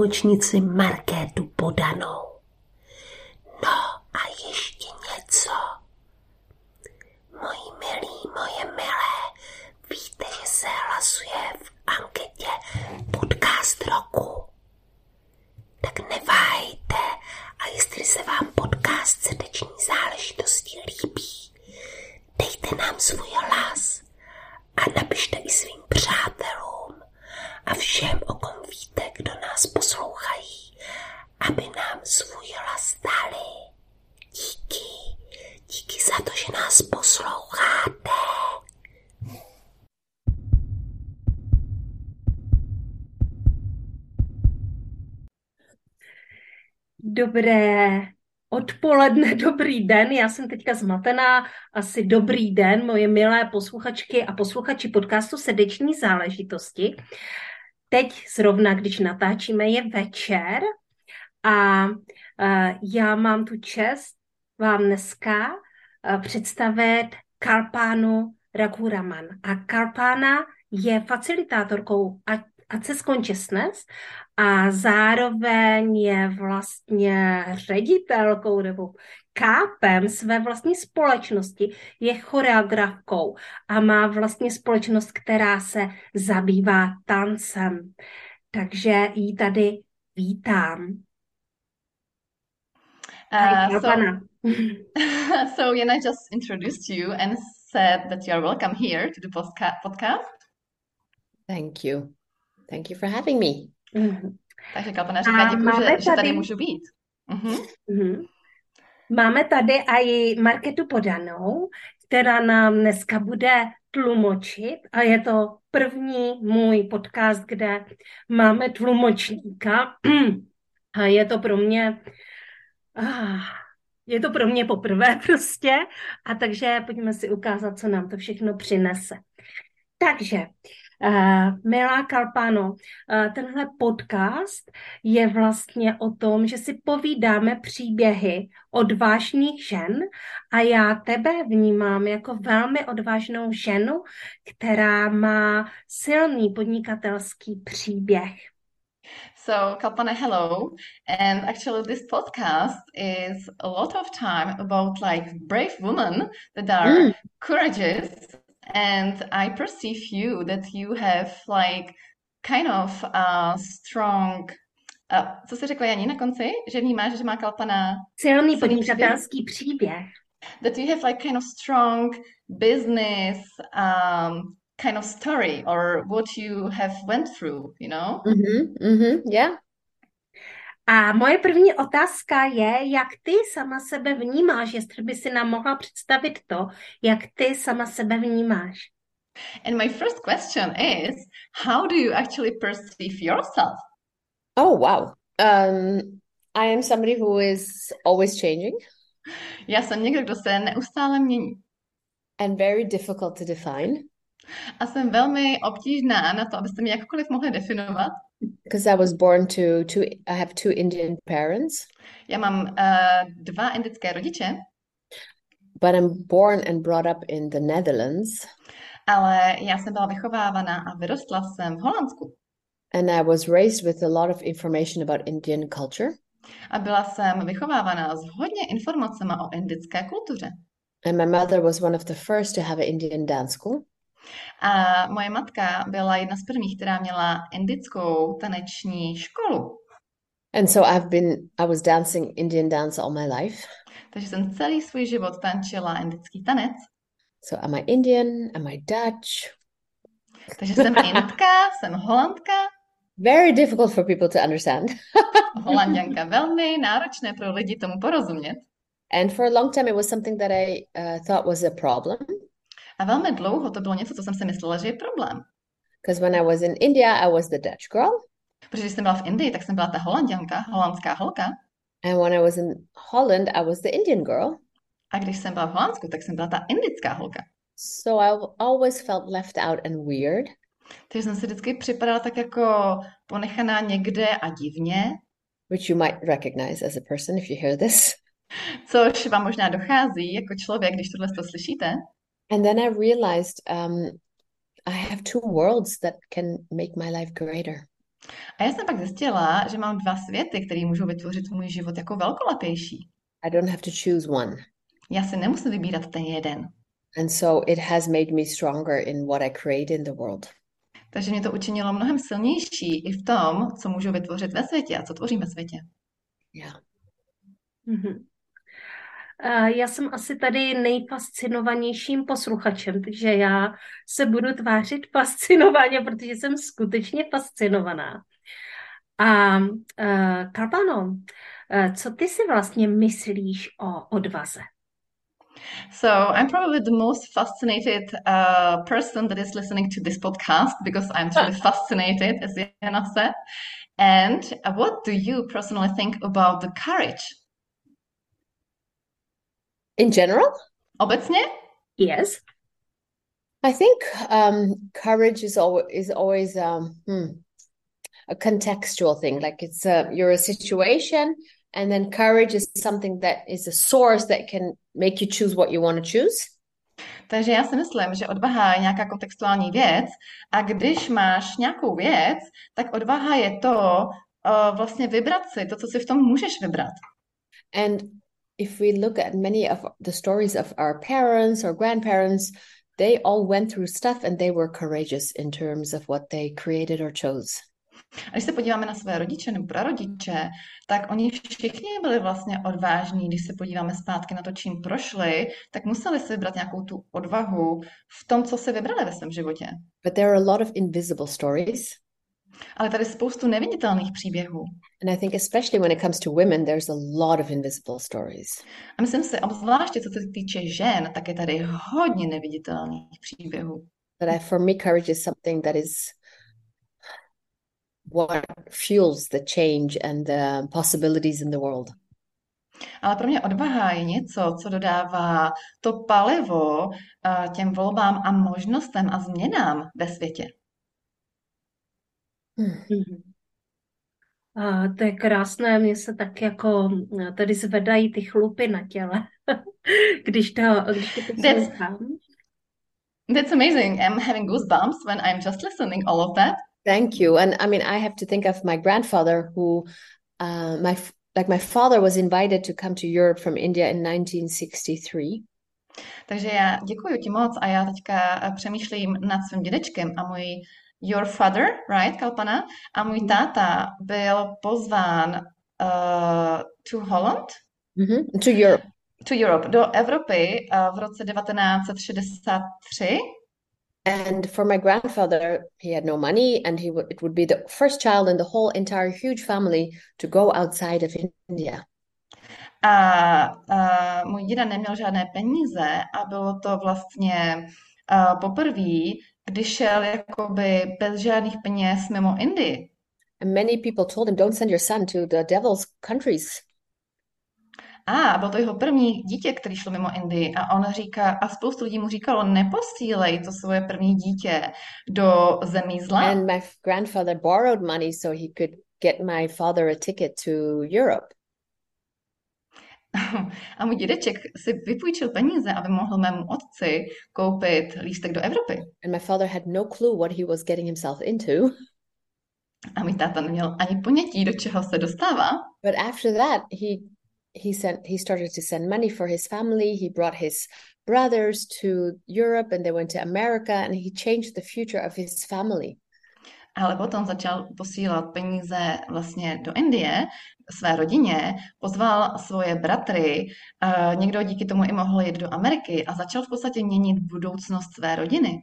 tlumočnici Markétu Podanou. No a ještě něco. Moji milí, moje milé, víte, že se hlasuje v anketě podcast roku. Tak neváhejte a jestli se vám podcast srdeční záležitosti líbí, dejte nám svůj hlas a napište i svým přátelům a všem, o kom víte, kdo nás poslouchají, aby nám svůj hlas dali. Díky, díky za to, že nás posloucháte. Dobré odpoledne, dobrý den. Já jsem teďka zmatená. Asi dobrý den, moje milé posluchačky a posluchači podcastu Srdeční záležitosti. Teď zrovna, když natáčíme, je večer a já mám tu čest vám dneska představit Karpánu Raguraman. A Karpána je facilitátorkou Access Consciousness a zároveň je vlastně ředitelkou nebo kápem své vlastní společnosti, je choreografkou a má vlastně společnost, která se zabývá tancem. Takže ji tady vítám. Uh, so, so Jana just introduced you and said that you are welcome here to the podcast. Thank you. Thank you for having me. Mm-hmm. Takže Kalpana říká, děkuji, že, tady... že tady můžu být. Mm-hmm. Mm-hmm. Máme tady i Marketu Podanou, která nám dneska bude tlumočit a je to první můj podcast, kde máme tlumočníka a je to pro mě ah, je to pro mě poprvé prostě a takže pojďme si ukázat, co nám to všechno přinese. Takže Uh, milá Kalpano, uh, tenhle podcast je vlastně o tom, že si povídáme příběhy odvážných žen a já tebe vnímám jako velmi odvážnou ženu, která má silný podnikatelský příběh. So, Kalpana, hello. And actually, this podcast is a lot of time about like brave women that are mm. courageous and I perceive you that you have like kind of a strong uh, co jsi řekla Janí na konci? Že vnímáš, že má Kalpana silný podnikatelský příběh. That you have like kind of strong business um, kind of story or what you have went through, you know? Mm-hmm, mm-hmm, yeah. A moje první otázka je, jak ty sama sebe vnímáš, jestli by si nám mohla představit to, jak ty sama sebe vnímáš. And my first question is, how do you actually perceive yourself? Oh, wow. Um, I am somebody who is always changing. Já jsem někdo, kdo se neustále mění. And very difficult to define. A jsem velmi obtížná na to, abyste mě jakkoliv mohli definovat. Because I was born to two, I have two Indian parents. Já mám uh, dva indické rodiče. But I'm born and brought up in the Netherlands. Ale já jsem byla vychovávaná a vyrostla jsem v Holandsku. And I was raised with a lot of information about Indian culture. A byla jsem vychovávaná s hodně informacemi o indické kultuře. And my mother was one of the first to have an Indian dance school. A moje matka byla jedna z prvních, která měla indickou taneční školu. And so I've been, I was dancing Indian dance all my life. Takže jsem celý svůj život tančila indický tanec. So am I Indian? Am I Dutch? Takže jsem Indka, jsem Holandka. Very difficult for people to understand. Holanděnka, velmi náročné pro lidi tomu porozumět. And for a long time it was something that I uh, thought was a problem. A velmi dlouho to bylo něco, co jsem si myslela, že je problém. Because when I was in India, I was the Dutch girl. Protože když jsem byla v Indii, tak jsem byla ta holanděnka, holandská holka. And when I was in Holland, I was the Indian girl. A když jsem byla v Holandsku, tak jsem byla ta indická holka. So I always felt left out and weird. Takže jsem si vždycky připadala tak jako ponechaná někde a divně. Which you might recognize as a person if you hear this. Což vám možná dochází jako člověk, když tohle to slyšíte. And then I realized um, I have two worlds that can make my life greater. A já jsem pak zjistila, že mám dva světy, které můžou vytvořit můj život jako velkolepější. I don't have to choose one. Já si nemusím vybírat ten jeden. And so it has made me stronger in what I create in the world. Takže mě to učinilo mnohem silnější i v tom, co můžu vytvořit ve světě a co tvořím ve světě. Yeah. Mm-hmm. Já jsem asi tady nejfascinovanějším posluchačem, takže já se budu tvářit fascinovaně, protože jsem skutečně fascinovaná. A uh, uh, co ty si vlastně myslíš o odvaze? So I'm probably the most fascinated uh, person that is listening to this podcast because I'm truly fascinated, as Jana said. And what do you personally think about the courage? In general? Obecnie? Yes. I think um, courage is always is always um, hmm, a contextual thing. Like it's a you're a situation And then courage is something that is a source that can make you choose what you want to choose. Takže já si myslím, že odvaha je nějaká kontextuální věc a když máš nějakou věc, tak odvaha je to uh, vlastně vybrat si to, co si v tom můžeš vybrat. And if we look at many of the stories of our parents or grandparents, they all went through stuff and they were courageous in terms of what they created or chose. A když se podíváme na své rodiče nebo prarodiče, tak oni všichni byli vlastně odvážní. Když se podíváme zpátky na to, čím prošli, tak museli si vybrat nějakou tu odvahu v tom, co se vybrali ve svém životě. But there are a lot of invisible stories. Ale tady spoustu neviditelných příběhů. And I think especially when it comes to women, there's a lot of invisible stories. A myslím si, obzvláště co se týče žen, tak je tady hodně neviditelných příběhů. But I, for me, courage is something that is what fuels the change and the possibilities in the world. Ale pro mě odvaha je něco, co dodává to palivo těm volbám a možnostem a změnám ve světě. Hmm. A to je krásné, mně se tak jako tady zvedají ty chlupy na těle, když to, když to that's, that's amazing. I'm having goosebumps when I'm just listening all of that. Thank you. And I mean, I have to think of my grandfather who, uh, my like my father was invited to come to Europe from India in 1963. Takže já děkuji ti moc a já teďka eh, přemýšlím nad svým dědečkem a můj your father, right, Kalpana, a můj mhm. táta byl pozván uh, to Holland? Mm-hmm. To Europe. To Europe, do Evropy uh, v roce 1963. And for my grandfather, he had no money, and he would it would be the first child in the whole entire huge family to go outside of India. A, a můj děda neměl žádné peníze a bylo to vlastně uh, poprvé, když šel jakoby bez žádných peněz mimo Indii. And many people told him, "Don't send your son to the devil's countries." A bylo to jeho první dítě, který šlo mimo Indii a on říká, a spoustu lidí mu říkalo, neposílej to svoje první dítě do zemí zla. And my grandfather borrowed money so he could get my father a ticket to Europe. A můj dědeček si vypůjčil peníze, aby mohl mému otci koupit lístek do Evropy. And my father had no clue what he was getting himself into. A můj táta neměl ani ponětí, do čeho se dostává. But after that, he he sent he started to send money for his family he brought his brothers to Europe and they went to America and he changed the future of his family ale potom začal posílat peníze vlastně do Indie své rodině, pozval svoje bratry, uh, někdo díky tomu i mohl jít do Ameriky a začal v podstatě měnit budoucnost své rodiny.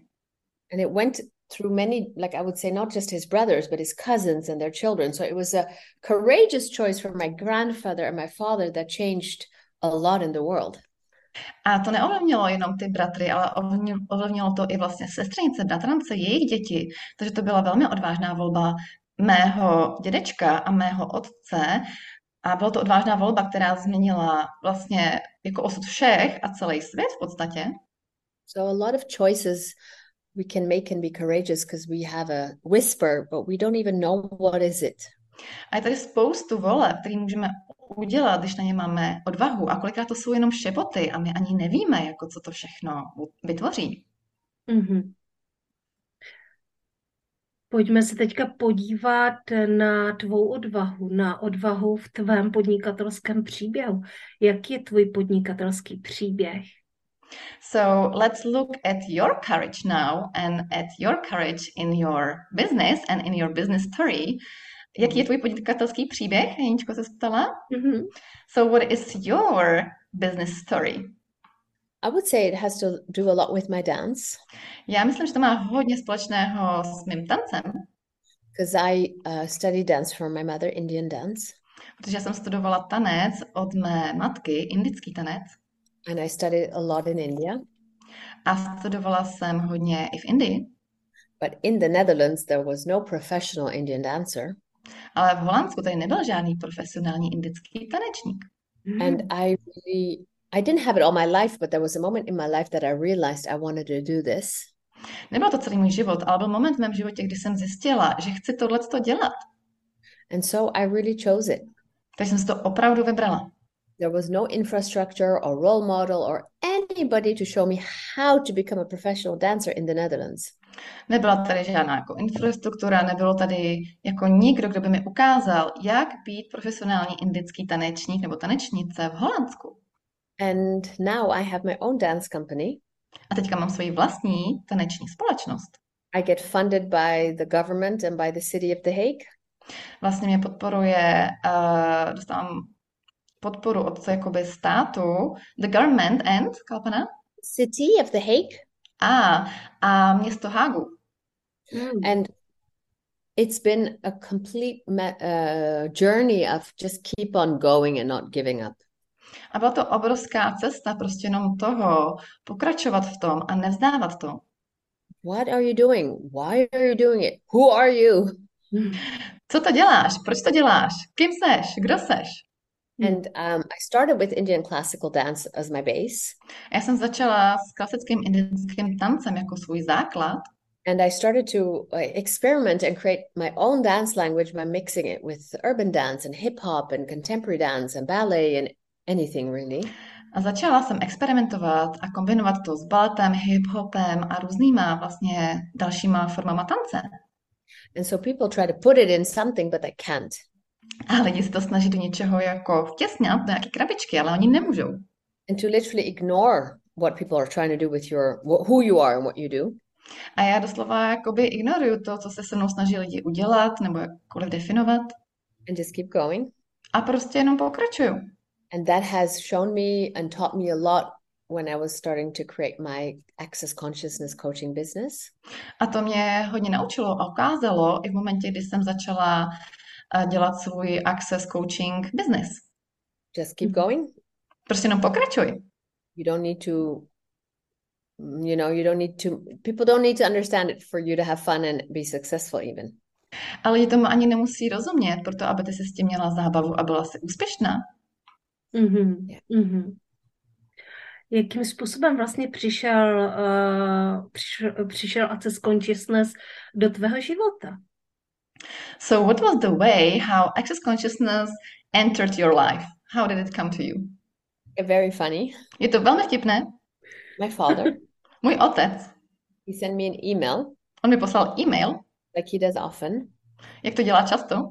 And it went through many, like I would say, not just his brothers, but his cousins and their children. So it was a courageous choice for my grandfather and my father that changed a lot in the world. A to neovlivnilo jenom ty bratry, ale ovlivnilo to i vlastně sestřenice, bratrance, jejich děti. Takže to byla velmi odvážná volba mého dědečka a mého otce. A byla to odvážná volba, která změnila vlastně jako osud všech a celý svět v podstatě. So a lot of choices we can make and be courageous because we have a whisper, but we don't even know what is it. A je tady spoustu voleb, které můžeme udělat, když na ně máme odvahu. A kolikrát to jsou jenom šepoty a my ani nevíme, jako co to všechno vytvoří. Mm-hmm. Pojďme se teďka podívat na tvou odvahu, na odvahu v tvém podnikatelském příběhu. Jak je tvůj podnikatelský příběh? So let's look at your courage now and at your courage in your business and in your business story. Jaký je tvůj podnikatelský příběh? Jeničko se ptala. Mm-hmm. So what is your business story? I would say it has to do a lot with my dance. Já myslím, že to má hodně společného s mým tancem. Because I uh, studied dance from my mother, Indian dance. Protože jsem studovala tanec od mé matky, indický tanec. And I studied a lot in India. A studovala jsem hodně i v Indii. But in the Netherlands there was no professional Indian dancer. Ale v Holandsku tady nebyl žádný profesionální indický tanečník. And I really I didn't have it all my life, but there was a moment in my life that I realized I wanted to do this. Nebyl to celý můj život, ale byl moment v mém životě, kdy jsem zjistila, že chci tohle dělat. And so I really chose it. Takže jsem si to opravdu vybrala. There was no infrastructure or role model or anybody to show me how to become a professional dancer in the Netherlands. Nebyla tady žádná jako infrastruktura, nebylo tady jako nikdo, kdo by mi ukázal, jak být profesionální indický tanečník nebo tanečnice v Holandsku. And now I have my own dance company. A teďka mám svoji vlastní taneční společnost. I get funded by the government and by the city of The Hague. Vlastně mě podporuje, uh, dostávám podporu od jakoby státu, the government and, Kalpana? City of The Hague. A, a město Hagu. Hmm. And it's been a complete uh, journey of just keep on going and not giving up. A byla to obrovská cesta prostě jenom toho, pokračovat v tom a nevzdávat to. What are you doing? Why are you doing it? Who are you? Co to děláš? Proč to děláš? Kým seš? Kdo seš? And um, I started with Indian classical dance as my base. Já jsem začala s klasickým indickým tancem jako svůj základ. And I started to experiment and create my own dance language by mixing it with urban dance and hip hop and contemporary dance and ballet and anything really. A začala jsem experimentovat a kombinovat to s baletem, hip-hopem a různýma vlastně dalšíma formama tance. And so people try to put it in something, but they can't. A lidi se to snaží do něčeho jako vtěsnat, do nějaké krabičky, ale oni nemůžou. And to literally ignore what people are trying to do with your, who you are and what you do. A já doslova jakoby ignoruju to, co se se mnou snaží lidi udělat nebo jakkoliv definovat. And just keep going. A prostě jenom pokračuju. And that has shown me and taught me a lot when I was starting to create my access consciousness coaching business. A to mě hodně naučilo a ukázalo i v momentě, kdy jsem začala dělat svůj access coaching business. Just keep going. Prostě jenom pokračuj. You don't need to you know, you don't need to people don't need to understand it for you to have fun and be successful even. Ale lidi tomu ani nemusí rozumět, proto aby ty si s tím měla zábavu a byla si úspěšná. Mm-hmm. Mm-hmm. Jakým způsobem vlastně přišel, uh, přišel, přišel Access Consciousness do tvého života? So what was the way how Access Consciousness entered your life? How did it come to you? Very funny. Je to velmi vtipné. My father. Můj otec. He sent me an email. On mi poslal e-mail. Like he does often. Jak to dělá často.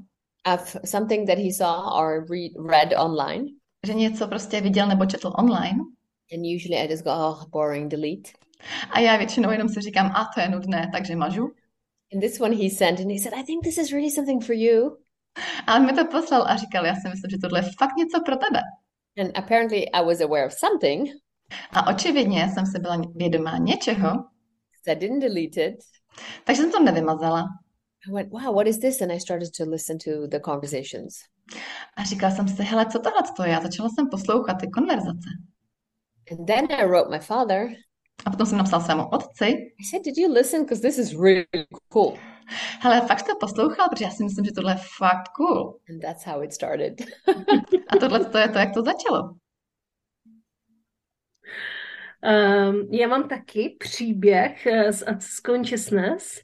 Of something that he saw or read, read online že něco prostě viděl nebo četl online. And usually I just go, oh, boring, delete. A já většinou jenom si říkám, a to je nudné, takže mažu. And this one he sent and he said, I think this is really something for you. A on mi to poslal a říkal, já si myslím, že tohle je fakt něco pro tebe. And apparently I was aware of something. A očividně jsem se byla vědomá něčeho. I didn't delete it. Takže jsem to nevymazala. I went, wow, what is this? And I started to listen to the conversations. A říkala jsem si, hele, co tohle to je? A začala jsem poslouchat ty konverzace. And then I wrote my father. A potom jsem napsal svému otci. I said, did you listen? Because this is really cool. Hele, fakt to poslouchal, protože já si myslím, že tohle je fakt cool. And that's how it started. a tohle to je to, jak to začalo. Um, já mám taky příběh eh, z Access Consciousness,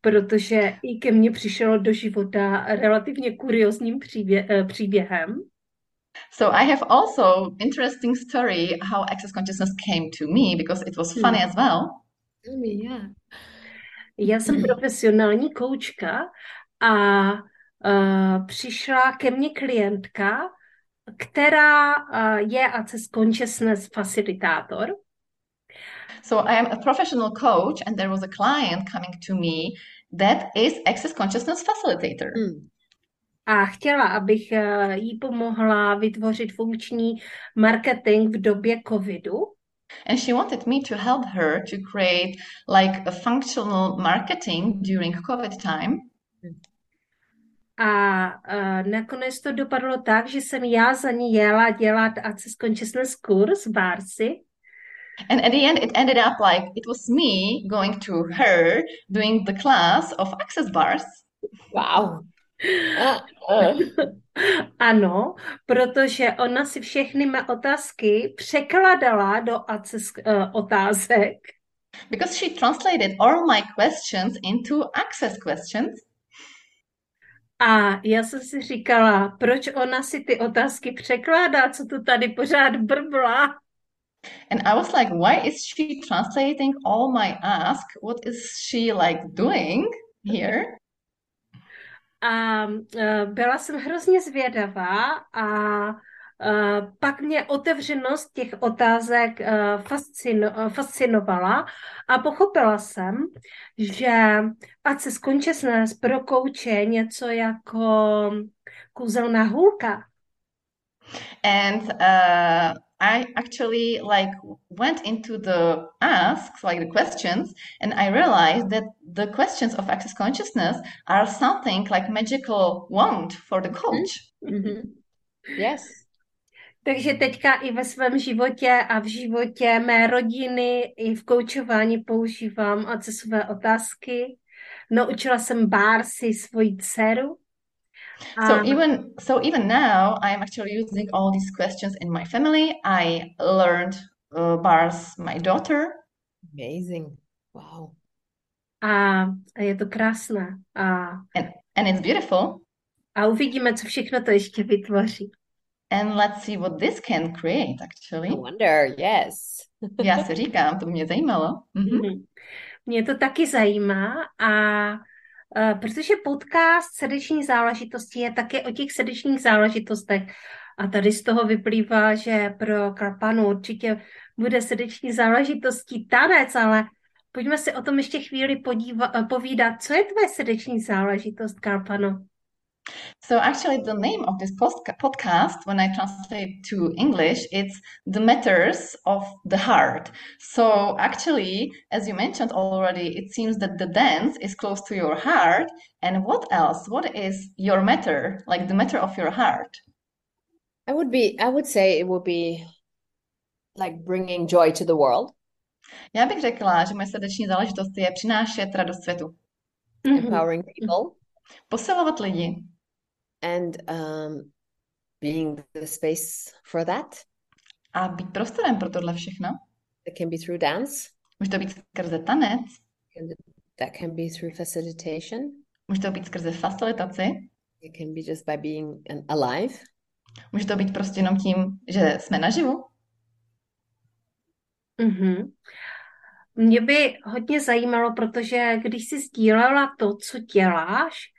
protože i ke mně přišel do života relativně kuriozním příběh, eh, příběhem. So I have also interesting story how access consciousness came to me because it was funny hmm. as well. Tell me, yeah. Já jsem profesionální koučka a uh, přišla ke mně klientka, která uh, je Access Consciousness facilitátor. So I am a professional coach and there was a client coming to me that is Access Consciousness facilitator. Mm. A chtěla, abych uh, jí pomohla vytvořit funkční marketing v době covidu. And she wanted me to help her to create like a functional marketing during COVID time. A uh, nakonec to dopadlo tak, že jsem já za ní jela dělat Access Consciousness kurz v Barsi. And at the end, it ended up like it was me going to her doing the class of access bars. Wow. ano, protože ona si všechny mé otázky překladala do access uh, otázek. Because she translated all my questions into access questions. A já jsem si říkala, proč ona si ty otázky překládá, co tu tady pořád brbla. And I was like, why is she translating all my ask? What is she like doing here? A uh, byla jsem hrozně zvědavá a Uh, pak mě otevřenost těch otázek uh, fascinovala a pochopila jsem, že ať se consciousness pro kouče něco jako kouzelná hůlka. And uh, I actually like went into the asks, like the questions, and I realized that the questions of access consciousness are something like magical wand for the coach. Mm-hmm. Yes. Takže teďka i ve svém životě a v životě mé rodiny i v koučování používám accessové otázky. Naučila jsem Bársi svoji dceru, so um, even so even now i'm actually using all these questions in my family. I learned uh, bars my daughter. Amazing. Wow. A, a je to krásné. A and, and it's beautiful. a uvidíme co všechno to ještě vytvoří. And let's see what this can create actually. I wonder yes. Já si říkám to by mě zajímalo. Mm-hmm. mě to taky zajímá a protože podcast srdeční záležitosti je také o těch srdečních záležitostech. A tady z toho vyplývá, že pro Karpanu určitě bude srdeční záležitostí tanec, ale pojďme si o tom ještě chvíli podívat, eh, povídat. Co je tvoje srdeční záležitost, Karpano? So actually the name of this podcast, when I translate to English, it's the matters of the heart. So actually, as you mentioned already, it seems that the dance is close to your heart. And what else? What is your matter, like the matter of your heart? I would be, I would say it would be like bringing joy to the world. Já bych řekla, že moje srdeční záležitost je přinášet radost světu. Empowering people. Posilovat lidi. And um, being the space for that. A být prostorem pro tohle všechno. It can be through dance. Může to být skrze tanec. That can be through facilitation. Může to být skrze facilitaci. It can be just by being alive. Může to být prostě jenom tím, že jsme naživu. Mm-hmm. Mě by hodně zajímalo, protože když jsi sdílela to, co děláš,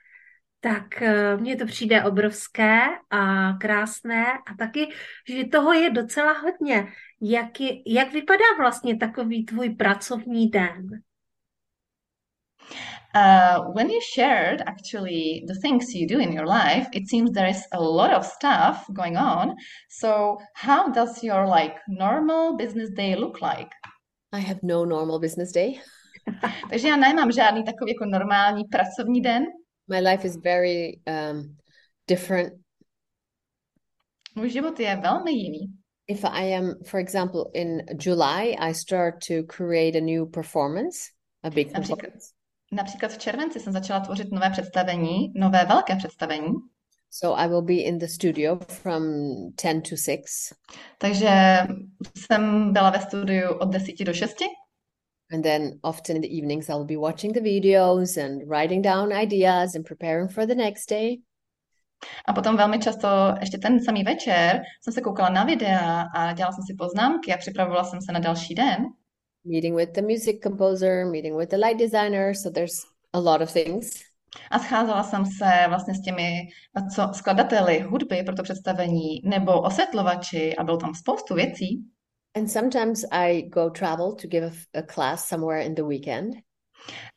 tak eh, mně to přijde obrovské a krásné a taky, že toho je docela hodně. Jak, je, jak vypadá vlastně takový tvůj pracovní den? Uh, when you shared actually the things you do in your life, it seems there is a lot of stuff going on. So, how does your like normal business day look like? I have no normal business day. Takže já nemám žádný takový jako normální pracovní den. My life is very um, different. Můj život je velmi jiný. If I am, for example, in July, I start to create a new performance, a big například, performance. Například v červenci jsem začala tvořit nové představení, nové velké představení. So I will be in the studio from 10 to 6. Takže jsem byla ve studiu od 10 do 6. And then often in the evenings, I'll be watching the videos and writing down ideas and preparing for the next day. A potom velmi často, ještě ten samý večer, jsem se koukala na videa a dělala jsem si poznámky a připravovala jsem se na další den. Meeting with the music composer, meeting with the light designer. So there's a lot of things. A scházela jsem se vlastně s těmi co, skladateli hudby pro to představení nebo osvětlovači a bylo tam spoustu věcí. And sometimes I go travel to give a, a class somewhere in the weekend.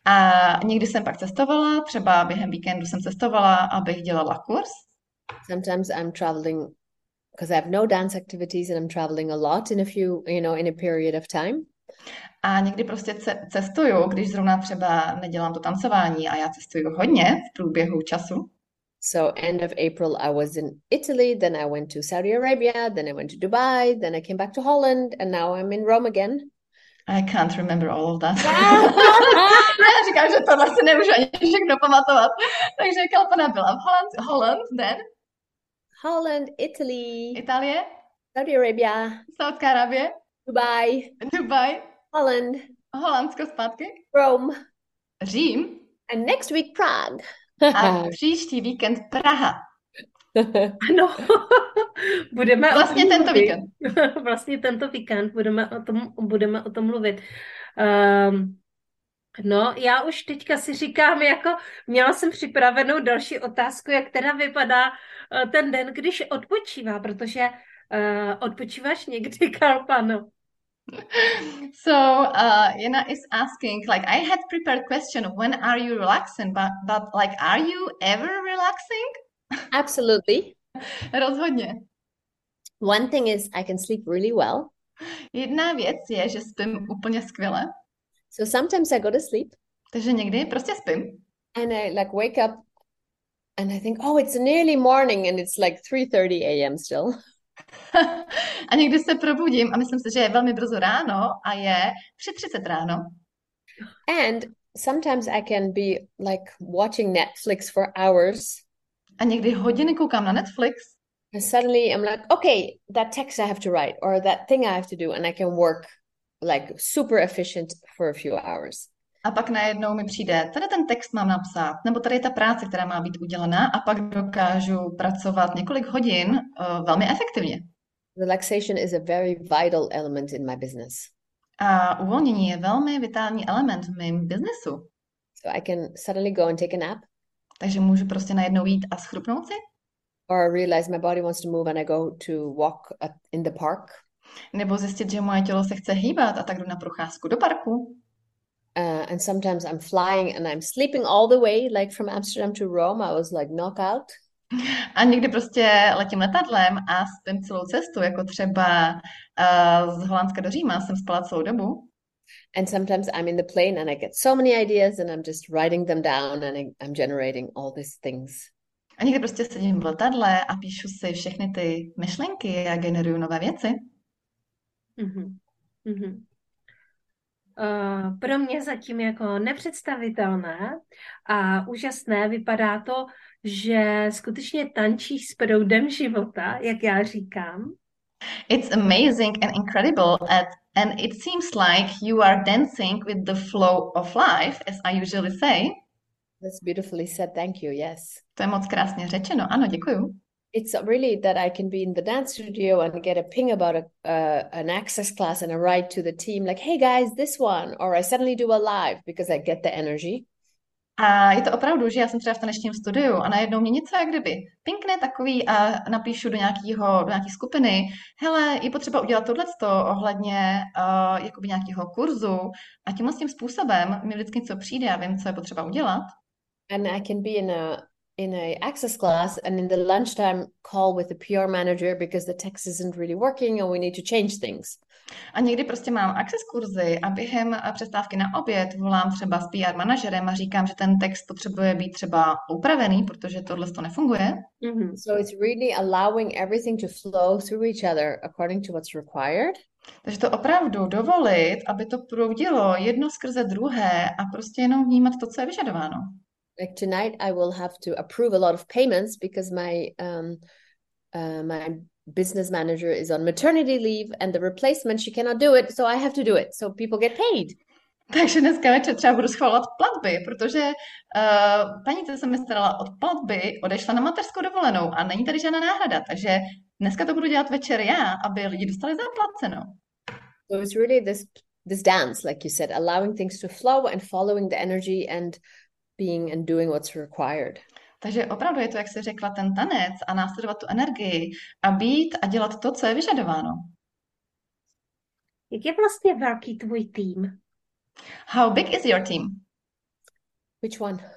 A někdy jsem pak cestovala, třeba během víkendu jsem cestovala, abych dělala kurz. Sometimes I'm traveling because I have no dance activities and I'm traveling a lot in a few, you know, in a period of time. A někdy prostě cestuju, když zrovna třeba nedělám to tancování a já cestuju hodně v průběhu času. So end of April, I was in Italy. Then I went to Saudi Arabia. Then I went to Dubai. Then I came back to Holland, and now I'm in Rome again. I can't remember all of that. Říkám, že tohle si nemůžu ani všechno pamatovat. Takže Kalpana byla v Holland, Holland, then? Holland, Italy. Itálie. Saudi Arabia. Saudská Arábie. Dubai. Dubai. Holland. Holandsko zpátky. Rome. Řím. And next week Prague. A příští víkend Praha. Ano, budeme vlastně o tom tento mluvit. víkend. vlastně tento víkend budeme o tom, budeme o tom mluvit. Um, no, já už teďka si říkám, jako měla jsem připravenou další otázku, jak teda vypadá uh, ten den, když odpočívá, protože uh, odpočíváš někdy, Kalpano. So uh, Jena is asking, like, I had prepared question, when are you relaxing? But, but like, are you ever relaxing? Absolutely. Rozhodně. One thing is I can sleep really well. Jedna věc je, že spím úplně skvěle. So sometimes I go to sleep Takže někdy prostě spím. and I like wake up and I think, oh, it's an early morning and it's like 3:30 a.m. still. a někdy se probudím a myslím si, že je velmi brzo ráno a je 3.30 ráno. And sometimes I can be like watching Netflix for hours A někdy hodiny koukám na Netflix and suddenly I'm like, okay, that text I have to write or that thing I have to do and I can work like super efficient for a few hours. A pak najednou mi přijde, tady ten text mám napsat, nebo tady je ta práce, která má být udělaná a pak dokážu pracovat několik hodin uh, velmi efektivně. Relaxation is a very vital element in my business. A uvolnění je velmi vitální element v mém biznesu. So I can suddenly go and take a nap Takže můžu prostě najednou jít a schrupnout si, or realize my body wants to move and I go to walk in the park. nebo zjistit, že moje tělo se chce hýbat a tak jdu na procházku do parku. Uh, and sometimes I'm flying and I'm sleeping all the way, like from Amsterdam to Rome. I was like knockout. A někdy prostě letím letadlem a spím celou cestu, jako třeba uh, z Holandska do Říma jsem spala celou dobu. And sometimes I'm in the plane and I get so many ideas and I'm just writing them down and I, I'm generating all these things. A někdy prostě sedím v letadle a píšu si všechny ty myšlenky a generuju nové věci. Mhm. Mhm. Uh, pro mě zatím jako nepředstavitelné a úžasné vypadá to, že skutečně tančíš s proudem života, jak já říkám. It's amazing and incredible at, and it seems like you are dancing with the flow of life, as I usually say. That's beautifully said. Thank you. Yes. To je moc krásně řečeno. Ano, děkuju. It's really that I can be in the dance studio and get a ping about a, uh, an access class and I write to the team like, hey guys, this one. Or I suddenly do a live because I get the energy. A je to opravdu, že já jsem třeba v tanečním studiu a najednou mě něco jak kdyby pinkne takový a napíšu do nějakého, do nějaké skupiny, hele, je potřeba udělat tohleto ohledně uh, jakoby nějakého kurzu a tímhle tím způsobem mi vždycky něco přijde, já vím, co je potřeba udělat. And I can be in a in a access class and in the lunchtime call with the PR manager because the text isn't really working and we need to change things. A někdy prostě mám access kurzy a během přestávky na oběd volám třeba s PR manažerem a říkám, že ten text potřebuje být třeba upravený, protože tohle to nefunguje. Mhm. So it's really allowing everything to flow through each other according to what's required. Takže to opravdu dovolit, aby to proudilo jedno skrze druhé a prostě jenom vnímat to, co je vyžadováno. Like tonight, I will have to approve a lot of payments because my um, uh, my business manager is on maternity leave and the replacement she cannot do it, so I have to do it. So people get paid. Takže dneska večer třeba budu schvalovat platby, protože uh, paní, co se mi starala od platby, odešla na mateřskou dovolenou a není tady žádná náhrada, takže dneska to budu dělat večer já, aby lidi dostali zaplacenou. So it's really this this dance, like you said, allowing things to flow and following the energy and being and doing what's required. Takže opravdu je to, jak jsi řekla, ten tanec a následovat tu energii a být a dělat to, co je vyžadováno. Jak je vlastně velký tvůj tým? How big is your team? Which one?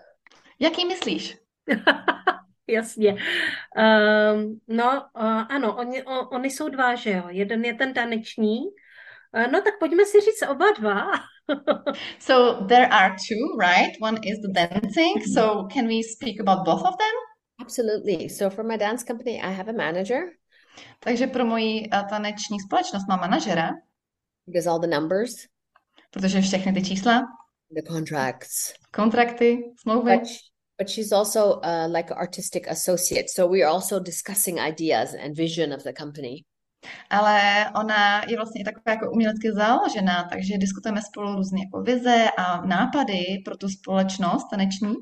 Jaký myslíš? Jasně. Um, no, uh, ano, oni, o, oni jsou dva, že jo. Jeden je ten taneční. Uh, no tak pojďme si říct oba dva. so there are two, right? One is the dancing. So can we speak about both of them? Absolutely. So for my dance company, I have a manager. Takže pro moji uh, taneční společnost mám manažera. Because all the numbers. Protože všechny ty čísla. The contracts. Kontrakty, smlouvy. But, but she's also uh, like an artistic associate. So we are also discussing ideas and vision of the company. Ale ona je vlastně taková jako umělecky založená, takže diskutujeme spolu různé jako vize a nápady pro tu společnost taneční.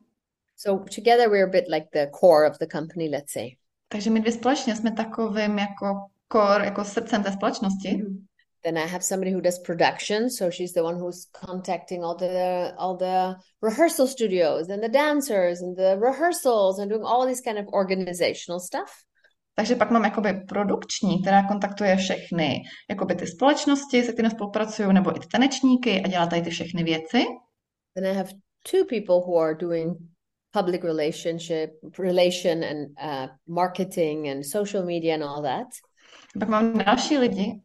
So together we're a bit like the core of the company, let's say. Takže my dvě společně jsme takovým jako core, jako srdcem té společnosti. Mm-hmm. Then I have somebody who does production, so she's the one who's contacting all the all the rehearsal studios and the dancers and the rehearsals and doing all these kind of organizational stuff. Takže pak mám jakoby produkční, která kontaktuje všechny jakoby ty společnosti, se kterými spolupracují, nebo i ty tanečníky a dělá tady ty všechny věci. Then I have two people who are doing public relationship, relation and uh, marketing and social media and all that. Pak mám další lidi.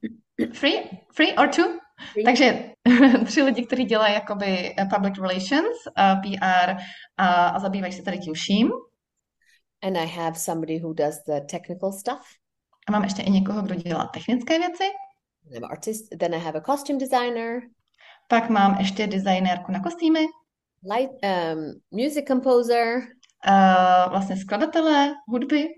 Free? Free or two? Free. Takže tři lidi, kteří dělají jakoby public relations, uh, PR a, a zabývají se tady tím vším. And I have somebody who does the technical stuff. A mám ještě i někoho, kdo dělá technické věci. I'm artist. Then I have a costume designer. Pak mám ještě designérku na kostýmy. Light, um, music composer. Uh, vlastně skladatele hudby.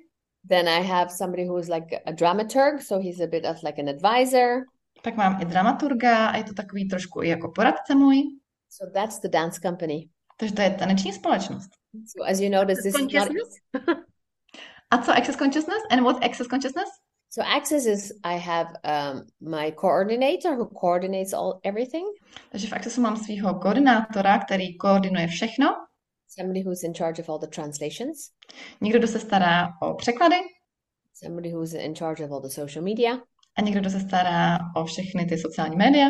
Then I have somebody who is like a dramaturg, so he's a bit of like an advisor. Pak mám i dramaturga a je to takový trošku i jako poradce můj. So that's the dance company. Takže to je taneční společnost. So as you notice, this is not... A co access consciousness? And what access consciousness? So access is I have um, my coordinator who coordinates all everything. Takže v Accessu mám svého koordinátora, který koordinuje všechno. Somebody who's in charge of all the translations. Někdo, kdo se stará o překlady. Somebody who's in charge of all the social media. A někdo, kdo se stará o všechny ty sociální média.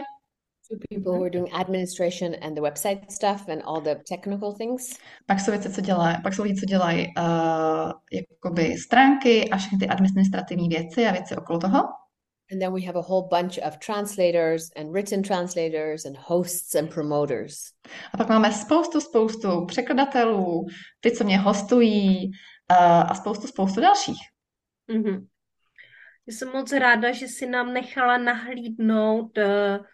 Two people who are doing administration and the website stuff and all the technical things. Pak jsou věci, co dělají, pak jsou lidi, co dělají uh, jakoby stránky a všechny ty administrativní věci a věci okolo toho. And then we have a whole bunch of translators and written translators and hosts and promoters. A pak máme spoustu, spoustu překladatelů, ty, co mě hostují uh, a spoustu, spoustu dalších. Mm-hmm. Jsem moc ráda, že si nám nechala nahlídnout uh,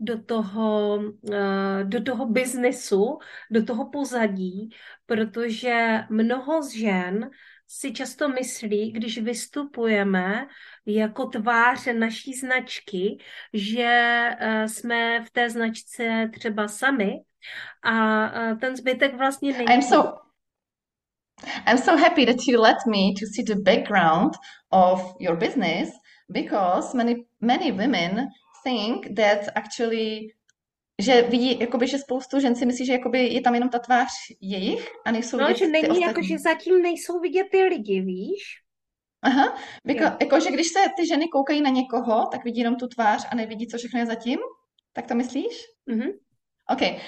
do toho, uh, do toho biznesu, do toho pozadí, protože mnoho z žen si často myslí, když vystupujeme jako tvář naší značky, že uh, jsme v té značce třeba sami a uh, ten zbytek vlastně není. I'm so, I'm so happy that you let me to see the background of your business because many many women think that actually že vidí, jakoby, že spoustu žen si myslí, že jakoby je tam jenom ta tvář jejich a nejsou no, vidět že není ty jako, že zatím nejsou vidět ty lidi, víš? Aha, jako, jako, že když se ty ženy koukají na někoho, tak vidí jenom tu tvář a nevidí, co všechno je zatím? Tak to myslíš? Mm-hmm. Okay,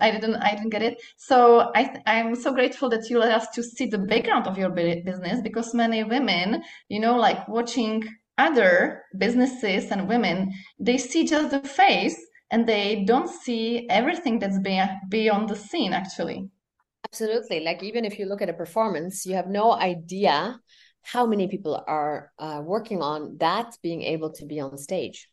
I didn't, I didn't get it. So I, I'm so grateful that you let us to see the background of your business because many women, you know, like watching other businesses and women, they see just the face and they don't see everything that's beyond the scene actually. Absolutely. Like even if you look at a performance, you have no idea how many people are uh, working on that being able to be on stage.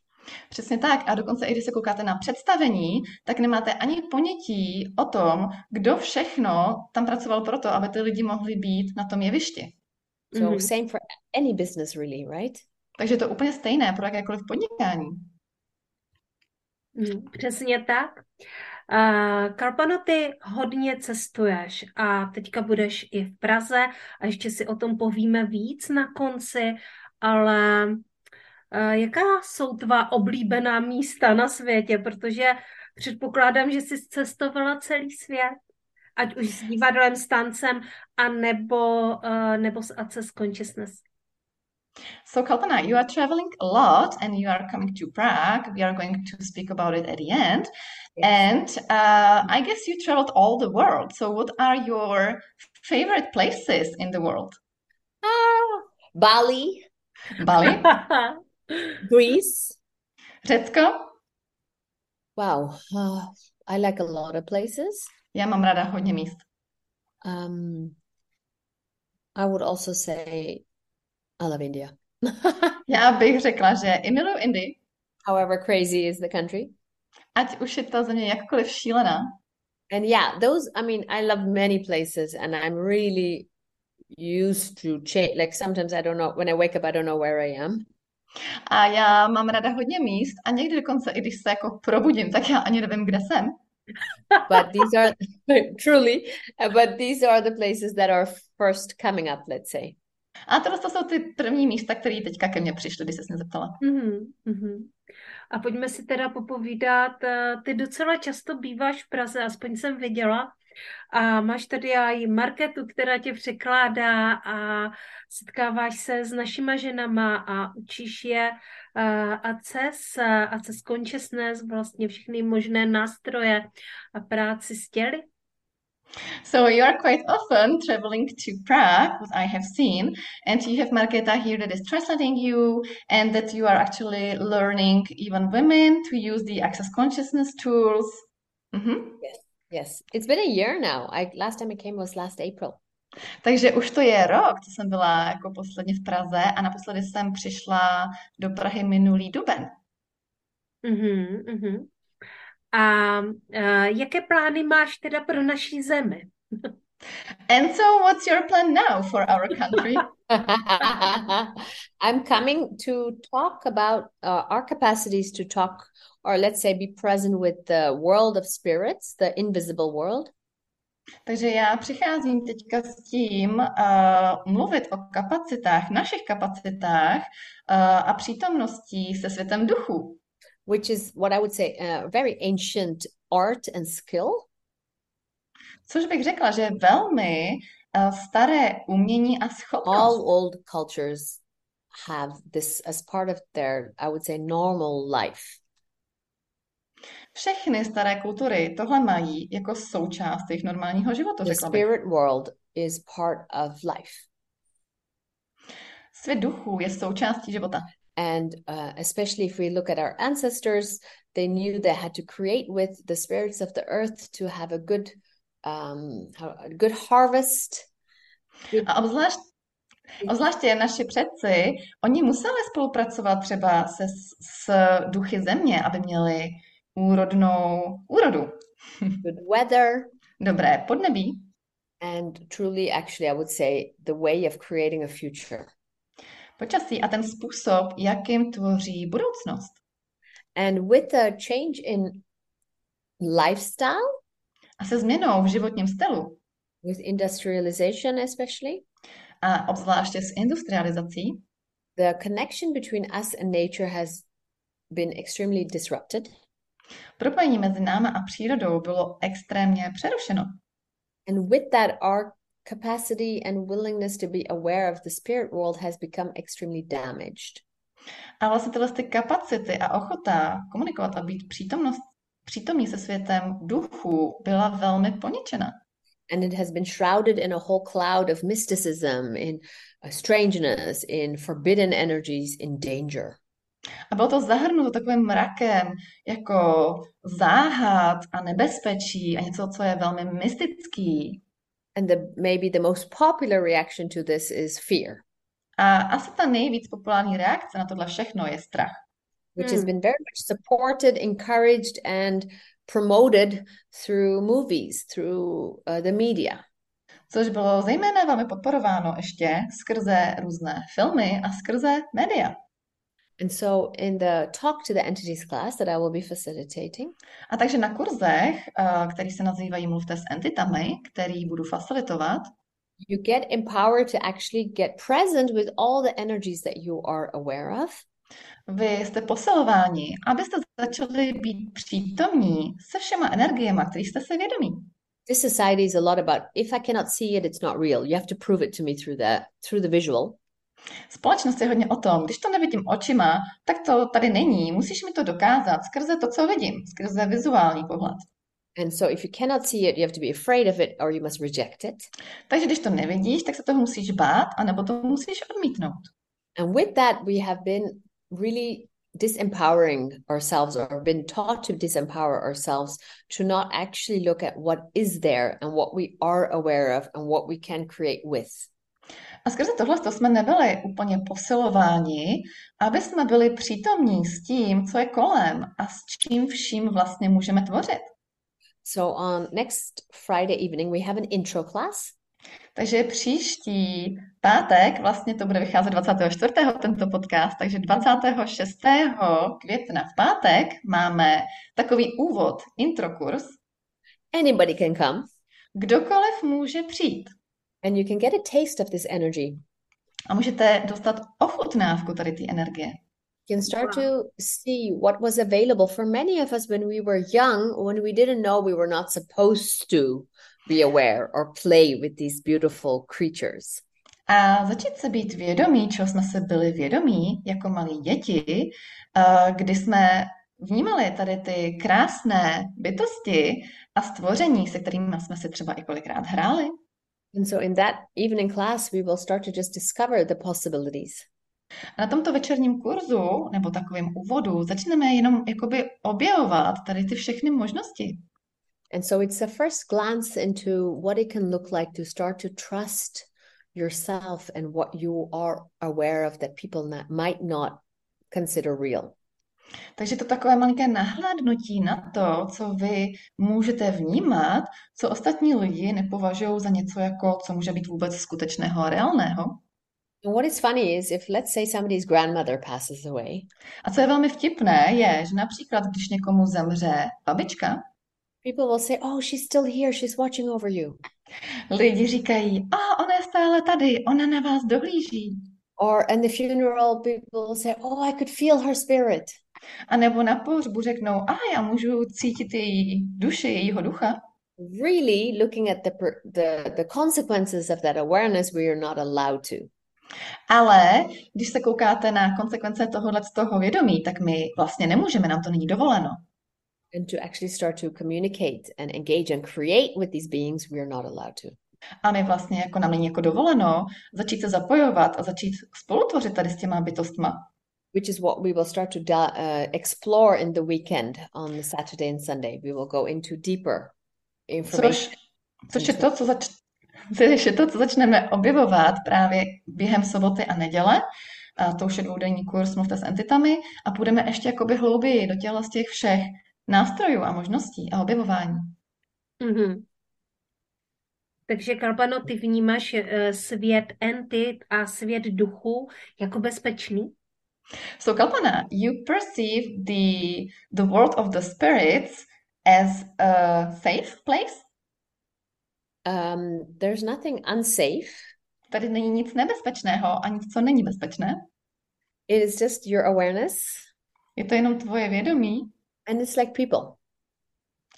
Přesně tak. A dokonce i když se koukáte na představení, tak nemáte ani ponětí o tom, kdo všechno tam pracoval pro to, aby ty lidi mohli být na tom jevišti. So mm-hmm. same for any business really, right? Takže to je úplně stejné pro jakékoliv podnikání. Mm, přesně tak. Uh, Karpano, ty hodně cestuješ a teďka budeš i v Praze a ještě si o tom povíme víc na konci, ale uh, jaká jsou tvá oblíbená místa na světě, protože předpokládám, že jsi cestovala celý svět, ať už s divadlem, s tancem, a nebo, uh, nebo s Access Consciousness. So Kalpana, you are traveling a lot and you are coming to Prague. We are going to speak about it at the end. Yes. And uh, I guess you traveled all the world. So what are your favorite places in the world? Ah, Bali. Bali. Greece. Řecko. Wow. Uh, I like a lot of places. Já mám ráda hodně míst. Um, I would also say I love India. Já bych řekla, že i miluji Indii. However crazy is the country. Ať už je ta země jakkoliv šílená. And yeah, those, I mean, I love many places and I'm really used to change. Like sometimes I don't know, when I wake up, I don't know where I am. A já mám ráda hodně míst a někdy dokonce, i když se jako probudím, tak já ani nevím, kde jsem. but these are truly, but these are the places that are first coming up, let's say. A tohle to jsou ty první místa, které teďka ke mně přišly, když se mě zeptala. Mm-hmm. A pojďme si teda popovídat. Eh, ty docela často býváš v Praze, aspoň jsem viděla. A máš tady i marketu, která tě překládá a setkáváš se s našima ženama a učíš je uh, ACES, ACES Consciousness, vlastně všechny možné nástroje a práci s těly. So you are quite often traveling to Prague, what I have seen, and you have Marketa here that is translating you, and that you are actually learning even women to use the access consciousness tools. Mm-hmm. Yes, yes. It's been a year now. I last time I came was last April. Takže už to je rok, co jsem byla jako posledně v Praze a naposledy jsem přišla do Prahy minulý duben. Mm-hmm, mm-hmm. A uh, jaké plány máš teda pro naší zemi? And so what's your plan now for our country? I'm coming to talk about uh, our capacities to talk or let's say be present with the world of spirits, the invisible world. Takže já přicházím teďka s tím uh, mluvit o kapacitách, našich kapacitách uh, a přítomností se světem duchu. Which is what I would say a very ancient art and skill. Což bych řekla, že je velmi uh, staré umění a schopnost. All old cultures have this as part of their, I would say, normal life. Všechny staré kultury tohle mají jako součást jejich normálního života. The spirit world is part of life. Svět duchů je součástí života. And uh, especially if we look at our ancestors, they knew they had to create with the spirits of the earth to have a good, um, a good harvest. Good... A obzvlášť, obzvláště naši předci, oni museli spolupracovat třeba se s duchy země, aby měli úrodnou úrodu. Good weather. Dobré podnebí. And truly, actually, I would say the way of creating a future. Počasí a ten způsob, jakým tvoří budoucnost. And with a change in lifestyle, a se změnou v životním stylu, with industrialization especially, a obzvláště s industrializací, the connection between us and nature has been extremely disrupted. Propojení mezi náma a přírodou bylo extrémně přerušeno. And with that our capacity and willingness to be aware of the spirit world has become extremely damaged. A vlastně tyhle ty kapacity a ochota komunikovat a být přítomnost, přítomní se světem duchu byla velmi poničena. And it has been shrouded in a whole cloud of mysticism, in uh, strangeness, in forbidden energies, in danger. A bylo to zahrnuto takovým mrakem jako záhad a nebezpečí a něco, co je velmi mystický. And the maybe the most popular reaction to this is fear. A asi ta nejvíc populární reakce na tohle všechno je strach. which has Hmm. been very much supported, encouraged, and promoted through movies, through uh, the media. Což bylo zejména velmi podporováno ještě skrze různé filmy a skrze média. And so, in the talk to the entities class that I will be facilitating, A takže na kurzech, eh, který se nazývají Mluvte s entitami, který budu facilitovat, you get empowered to actually get present with all the energies that you are aware of. vy jste posilováni, abyste začali být přítomní se všema energiemi, kterých jste si vědomí. This society is a lot about if I cannot see it, it's not real. You have to prove it to me through the through the visual. Společnost je hodně o tom, když to nevidím očima, tak to tady není, musíš mi to dokázat skrze to, co vidím, skrze vizuální pohled. And so if you cannot see it, you have to be afraid of it or you must reject it. Takže když to nevidíš, tak se toho musíš bát, anebo to musíš odmítnout. And with that, we have been really disempowering ourselves or been taught to disempower ourselves to not actually look at what is there and what we are aware of and what we can create with. A skrze tohle to jsme nebyli úplně posilováni, aby jsme byli přítomní s tím, co je kolem a s čím vším vlastně můžeme tvořit. So on next Friday evening, we have an intro class. Takže příští pátek, vlastně to bude vycházet 24. tento podcast, takže 26. května v pátek máme takový úvod, intro kurz. Anybody can come Kdokoliv může přijít and you can get a taste of this energy. a můžete dostat ochutnávku tady té energie. You can start to see what was available for many of us when we were young, when we didn't know we were not supposed to be aware or play with these beautiful creatures. A začít se být vědomí, čeho jsme se byli vědomí jako malí děti, kdy jsme vnímali tady ty krásné bytosti a stvoření, se kterými jsme si třeba i kolikrát hráli. And so in that evening class, we will start to just discover the possibilities. Na tomto večerním kurzu nebo takovým úvodu začneme jenom jakoby objevovat tady ty všechny možnosti. And so it's a first glance into what it can look like to start to trust yourself and what you are aware of that people not, might not consider real. Takže to takové malinké nahlédnutí na to, co vy můžete vnímat, co ostatní lidi nepovažují za něco jako, co může být vůbec skutečného a reálného. And what is funny is if, let's say, somebody's grandmother passes away, A co je velmi vtipné, je, že například, když někomu zemře babička, people will say, Oh, she's still here. She's watching over you. lidi říkají, a ona je stále tady, ona na vás dohlíží. Or in the funeral, people will say, Oh, I could feel her spirit. A nebo na pohřbu řeknou, a já můžu cítit její duši, jejího ducha. Really looking at the, the, the consequences of that awareness, we are not allowed to. Ale když se koukáte na konsekvence tohohle z toho vědomí, tak my vlastně nemůžeme, nám to není dovoleno. And to actually start to communicate and engage and create with these beings, we are not allowed to. A my vlastně jako nám není jako dovoleno začít se zapojovat a začít spolutvořit tady s těma bytostma. Which is what we will start to uh, explore in the weekend on the Saturday and Sunday. We will go into deeper information. Což, což, je to, co zač, což je to, co začneme objevovat právě během soboty a neděle. A to už je dvoudenní kurz Mluvte s entitami a půjdeme ještě jakoby hlouběji do těla z těch všech nástrojů a možností a objevování. Mhm. Takže Kalpano, ty vnímáš eh, svět entit a svět duchu jako bezpečný? So Kalpana, you perceive the, the world of the spirits as a safe place? Um, there's nothing unsafe. Tady není nic nebezpečného a nic, co není bezpečné. It is just your awareness, Je to jenom tvoje vědomí and it's like people.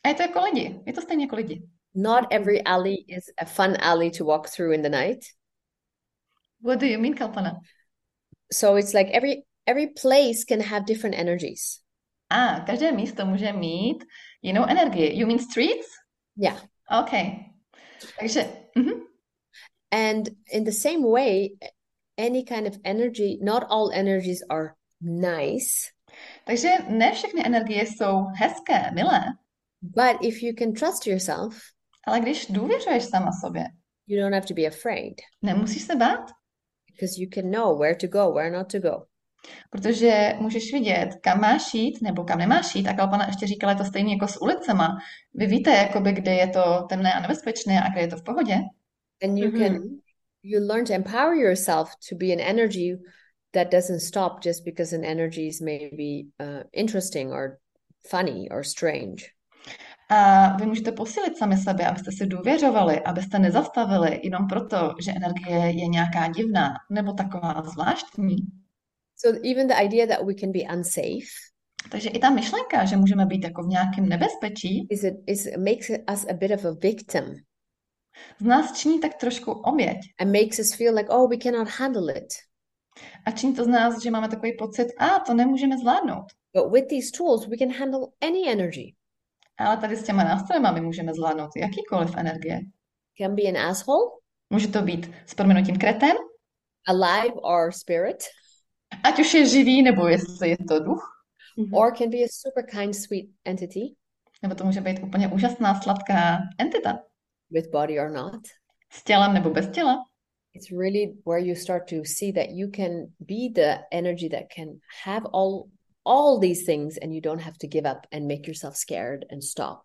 a je to jako lidi. Je to stejně jako lidi. Not every alley is a fun alley to walk through in the night. What do you mean, Kalpana? So it's like every every place can have different energies. A každé místo může mít jinou energii. You mean streets? Yeah. OK. Takže, mhm. And in the same way, any kind of energy, not all energies are nice, Takže ne všechny energie jsou hezké, milé, but if you can trust yourself, ale když důvěřuješ sama sobě, you don't have to be afraid nemusíš se bát, because you can know where to go, where not to go. Protože můžeš vidět, kam máš jít nebo kam nemáš jít. A Kalpana ještě říkala, je to stejné jako s ulicema. Vy víte, jakoby, kde je to temné a nebezpečné a kde je to v pohodě. And you Mhm. can you learn to empower yourself to be an energy that doesn't stop just because an energy is maybe uh, interesting or funny or strange. A vy můžete posílit sami sebe, abyste si důvěřovali, abyste nezastavili jenom proto, že energie je nějaká divná nebo taková zvláštní. So even the idea that we can be unsafe Takže i ta myšlenka, že můžeme být jako v nějakém nebezpečí, is it is makes us a bit of a victim z nás činí tak trošku oběť. and makes us feel like oh we cannot handle it. A činí to z nás, že máme takový pocit, a to nemůžeme zvládnout. But with these tools we can handle any energy. Ale tady s těma nástrojema my můžeme zvládnout jakýkoliv energie. Can be an asshole, Může to být s proměnutím kreten, alive or spirit, ať už je živý, nebo jestli je to duch, Mhm. or can be a super kind sweet entity nebo to může být úplně úžasná, sladká entita with body or not. s tělem nebo bez těla. it's really where you start to see that you can be the energy that can have all all these things and you don't have to give up and make yourself scared and stop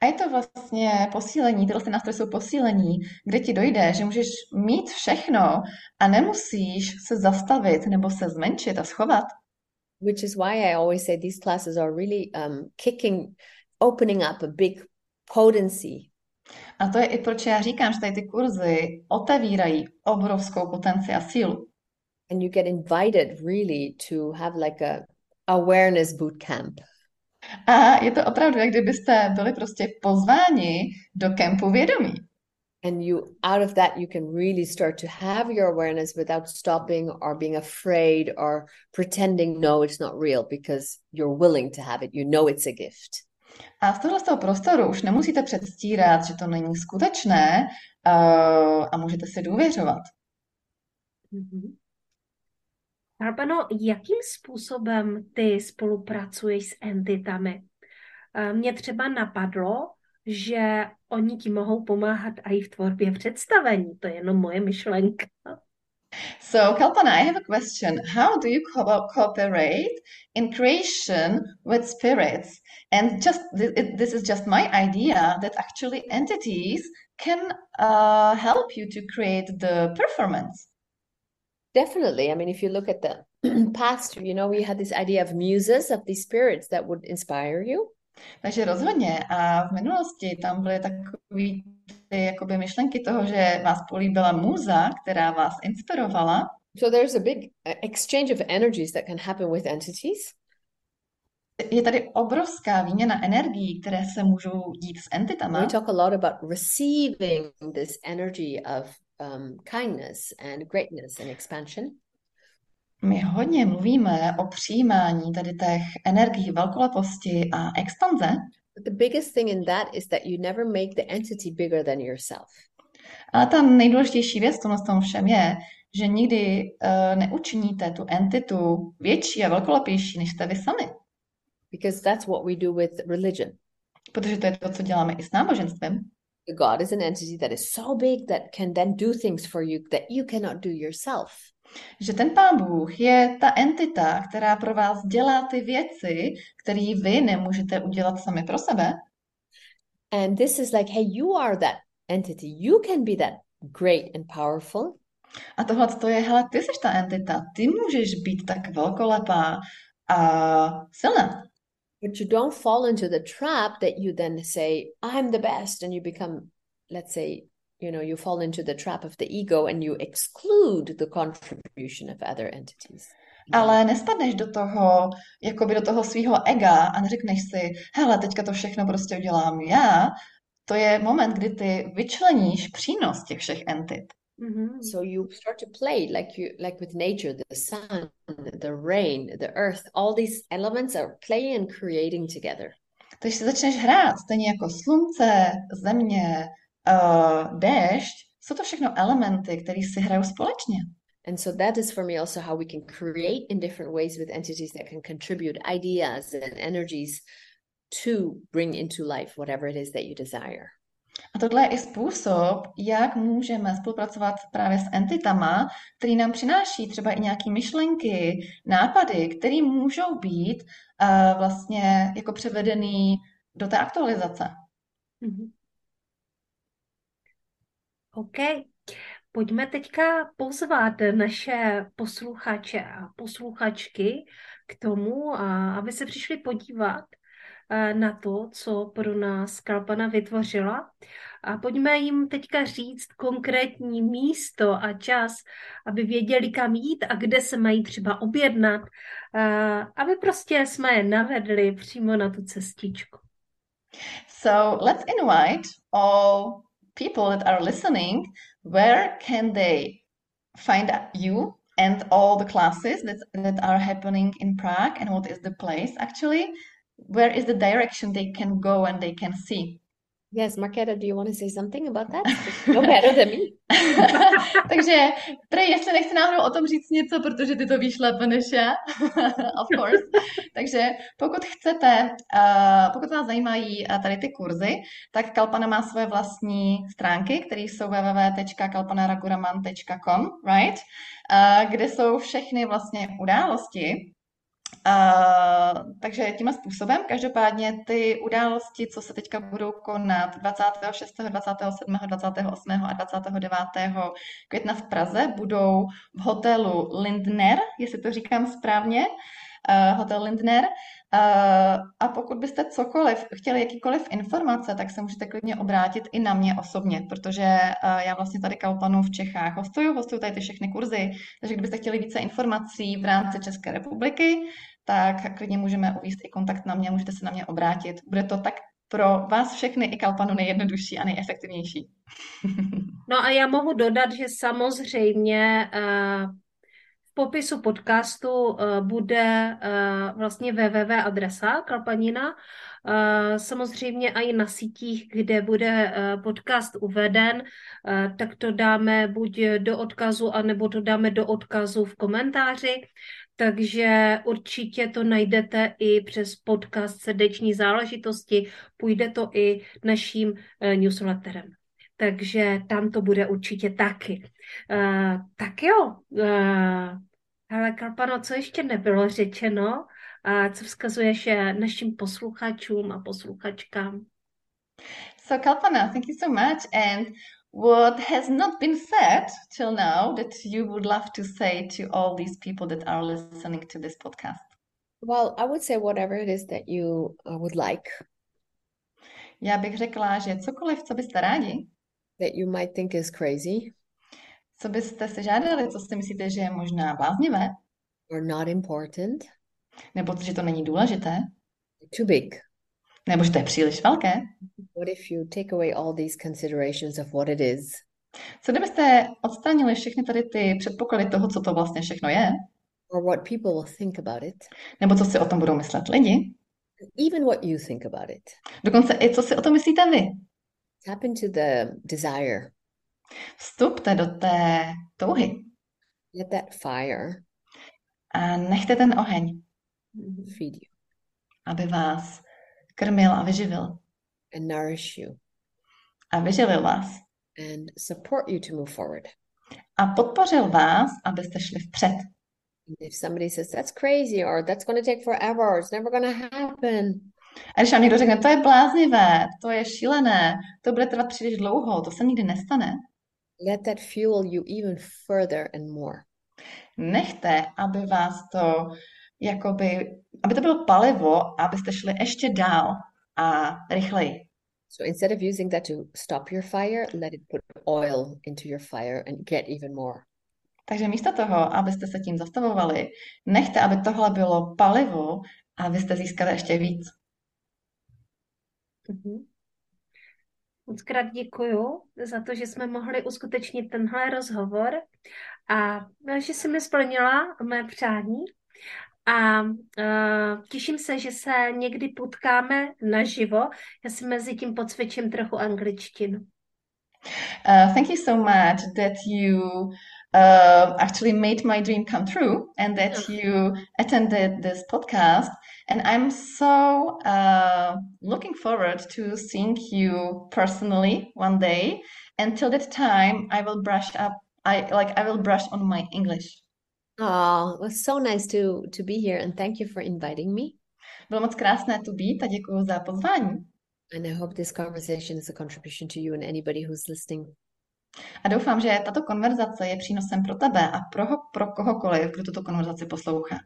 A je to vlastně posílení, tyhle ty nástroje jsou posílení, kde ti dojde, že můžeš mít všechno a nemusíš se zastavit nebo se zmenšit a schovat. which is why i always say these classes are really um, kicking opening up a big potency A to je i proč já říkám, že tady ty kurzy otevírají obrovskou potenci a sílu. and you get invited really to have like a awareness boot camp A je to opravdu, jak kdybyste byli prostě pozváni do kempu vědomí. and you out of that you can really start to have your awareness without stopping or being afraid or pretending no it's not real because you're willing to have it you know it's a gift A z tohohle z toho prostoru už nemusíte předstírat, že to není skutečné uh, a můžete si důvěřovat. Mhm. Albano, jakým způsobem ty spolupracuješ s entitami? Eh, Mně třeba napadlo, že oni ti mohou pomáhat i v tvorbě představení. To je jenom moje myšlenka. So, Kalpana, I have a question. How do you co- cooperate in creation with spirits? And just th- this is just my idea that actually entities can uh, help you to create the performance. Definitely. I mean, if you look at the past, you know, we had this idea of muses, of these spirits that would inspire you. Takže rozhodně. A v minulosti tam byly takové ty jakoby myšlenky toho, že vás políbila muza, která vás inspirovala. So there's a big uh, exchange of energies that can happen with entities. Je tady obrovská výměna energií, které se můžou dít s entitama. We talk a lot about receiving this energy of um, kindness and greatness and expansion. My hodně mluvíme o přijímání tady těch energií velkoleposti a expanze, But the biggest thing in that is that you never make the entity bigger than yourself. ale ta nejdůležitější věc v tom všem je, že nikdy uh, neučiníte tu entitu větší a velkolepější, než jste vy sami. Because that's what we do with religion. Protože to je to, co děláme i s náboženstvím. The God is an entity that is so big that can then do things for you that you cannot do yourself. Že ten pán Bůh je ta entita, která pro vás dělá ty věci, které vy nemůžete udělat sami pro sebe. And this is like, hey, you are that entity. You can be that great and powerful. A tohle to je, hele, ty jsi ta entita, ty můžeš být tak velkolepá a silná. But you don't fall into the trap that you then say, I'm the best. And you become, let's say, you know, you fall into the trap of the ego and you exclude the contribution of other entities. Ale nespadneš do toho, jakoby do toho svého ega a neřekneš si, hele, teďka to všechno prostě udělám já. To je moment, kdy ty vyčleníš přínos těch všech entit. Mhm. So you start to play like you like with nature, the sun, the rain, the earth, all these elements are playing and creating together. Takže si začneš hrát, stejně jako slunce, země, uh, jsou to všechno elementy, které si hrajou společně. And so that is for me also how we can create in different ways with entities that can contribute ideas and energies to bring into life whatever it is that you desire. A tohle je i způsob, jak můžeme spolupracovat právě s entitama, který nám přináší třeba i nějaké myšlenky, nápady, které můžou být uh, vlastně jako převedený do té aktualizace. Mm-hmm. OK. Pojďme teďka pozvat naše posluchače a posluchačky k tomu, aby se přišli podívat na to, co pro nás Kalpana vytvořila. A pojďme jim teďka říct konkrétní místo a čas, aby věděli, kam jít a kde se mají třeba objednat, eh, aby prostě jsme je navedli přímo na tu cestičku. So let's invite all people that are listening, where can they find you and all the classes that, that are happening in Prague and what is the place actually? Where is the direction they can go and they can see? Yes, Marketa, do you want to say something about that? No better than me. Takže, prej, jestli nechci náhodou o tom říct něco, protože ty to víš lépe než já, of course. Takže pokud chcete, uh, pokud vás zajímají uh, tady ty kurzy, tak Kalpana má svoje vlastní stránky, které jsou www.kalpanaraguraman.com, right? Uh, kde jsou všechny vlastně události, Uh, takže tímhle způsobem, každopádně ty události, co se teďka budou konat 26., 27., 28. a 29. května v Praze, budou v hotelu Lindner, jestli to říkám správně, hotel Lindner. Uh, a pokud byste cokoliv, chtěli jakýkoliv informace, tak se můžete klidně obrátit i na mě osobně, protože uh, já vlastně tady Kalpanu v Čechách hostuju, hostuju tady ty všechny kurzy, takže kdybyste chtěli více informací v rámci České republiky, tak klidně můžeme uvést i kontakt na mě, můžete se na mě obrátit. Bude to tak pro vás všechny i Kalpanu nejjednodušší a nejefektivnější. no a já mohu dodat, že samozřejmě uh, v popisu podcastu uh, bude uh, vlastně www adresa Kalpanina, samozřejmě i na sítích, kde bude podcast uveden, tak to dáme buď do odkazu, anebo to dáme do odkazu v komentáři takže určitě to najdete i přes podcast Srdeční záležitosti, půjde to i naším newsletterem. Takže tam to bude určitě taky. Uh, tak jo, uh, ale Kalpano, co ještě nebylo řečeno, a co vzkazuješ našim posluchačům a posluchačkám? So Kalpana, thank you so much and what has not been said till now that you would love to say to all these people that are listening to this podcast? Well, I would say whatever it is that you uh, would like. Já bych řekla, že cokoliv, co byste rádi. That you might think is crazy. Co byste si žádali, co si myslíte, že je možná bláznivé. Or not important. Nebo že to není důležité. Too big. Nebo že to je příliš velké. What if you take away all these considerations of what it is? Co kdybyste odstranili všechny tady ty předpoklady toho, co to vlastně všechno je? Or what people will think about it? Nebo co si o tom budou myslet lidi? Even what you think about it. Dokonce i co si o tom myslíte vy? Tap into the desire. Vstupte do té touhy. Let that fire. A nechte ten oheň. Feed you. Aby vás krmil a vyživil. And nourish you. A vyživil vás. And support you to move forward. A podpořil vás, abyste šli vpřed. If somebody says that's crazy or that's going to take forever, it's never going to happen. A když vám někdo řekne, to je bláznivé, to je šílené, to bude trvat příliš dlouho, to se nikdy nestane. Let that fuel you even further and more. Nechte, aby vás to jakoby, aby to bylo palivo, abyste šli ještě dál a rychleji. So instead of using that to stop your fire, let it put oil into your fire and get even more. Takže místo toho, abyste se tím zastavovali, nechte, aby tohle bylo palivo a vy jste získali ještě víc. Mm-hmm. Moc krát děkuju za to, že jsme mohli uskutečnit tenhle rozhovor a že jsi mi splnila mé přání a uh, těším se, že se někdy potkáme naživo. Já si mezi tím podsvědčím trochu angličtinu. Uh, thank you so much that you uh, actually made my dream come true and that you attended this podcast. And I'm so uh, looking forward to seeing you personally one day. Until that time, I will brush up. I like I will brush on my English. Oh, it was so nice to to be here and thank you for inviting me. Bylo moc krásné tu být a děkuji za pozvání. And I hope this conversation is a contribution to you and anybody who's listening. A doufám, že tato konverzace je přínosem pro tebe a pro, pro kohokoliv, kdo tuto konverzaci poslouchá.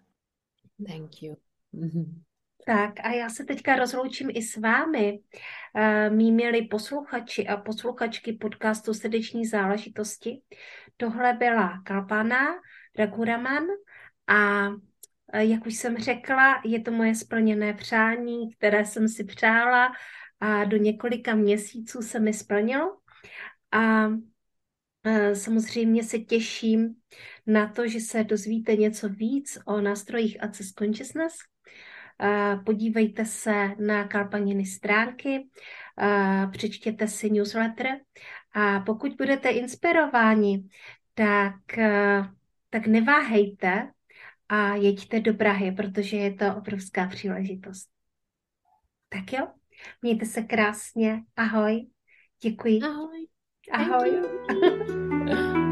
Thank you. Mm-hmm. Tak a já se teďka rozloučím i s vámi, uh, mý milí posluchači a posluchačky podcastu Srdeční záležitosti. Tohle byla Kalpana Raguraman a jak už jsem řekla, je to moje splněné přání, které jsem si přála a do několika měsíců se mi splnilo. A samozřejmě se těším na to, že se dozvíte něco víc o nástrojích Access Consciousness. Podívejte se na Kalpaniny stránky, přečtěte si newsletter a pokud budete inspirováni, tak, tak neváhejte a jeďte do Prahy, protože je to obrovská příležitost. Tak jo, mějte se krásně. Ahoj. Děkuji. Ahoj. Ahoj.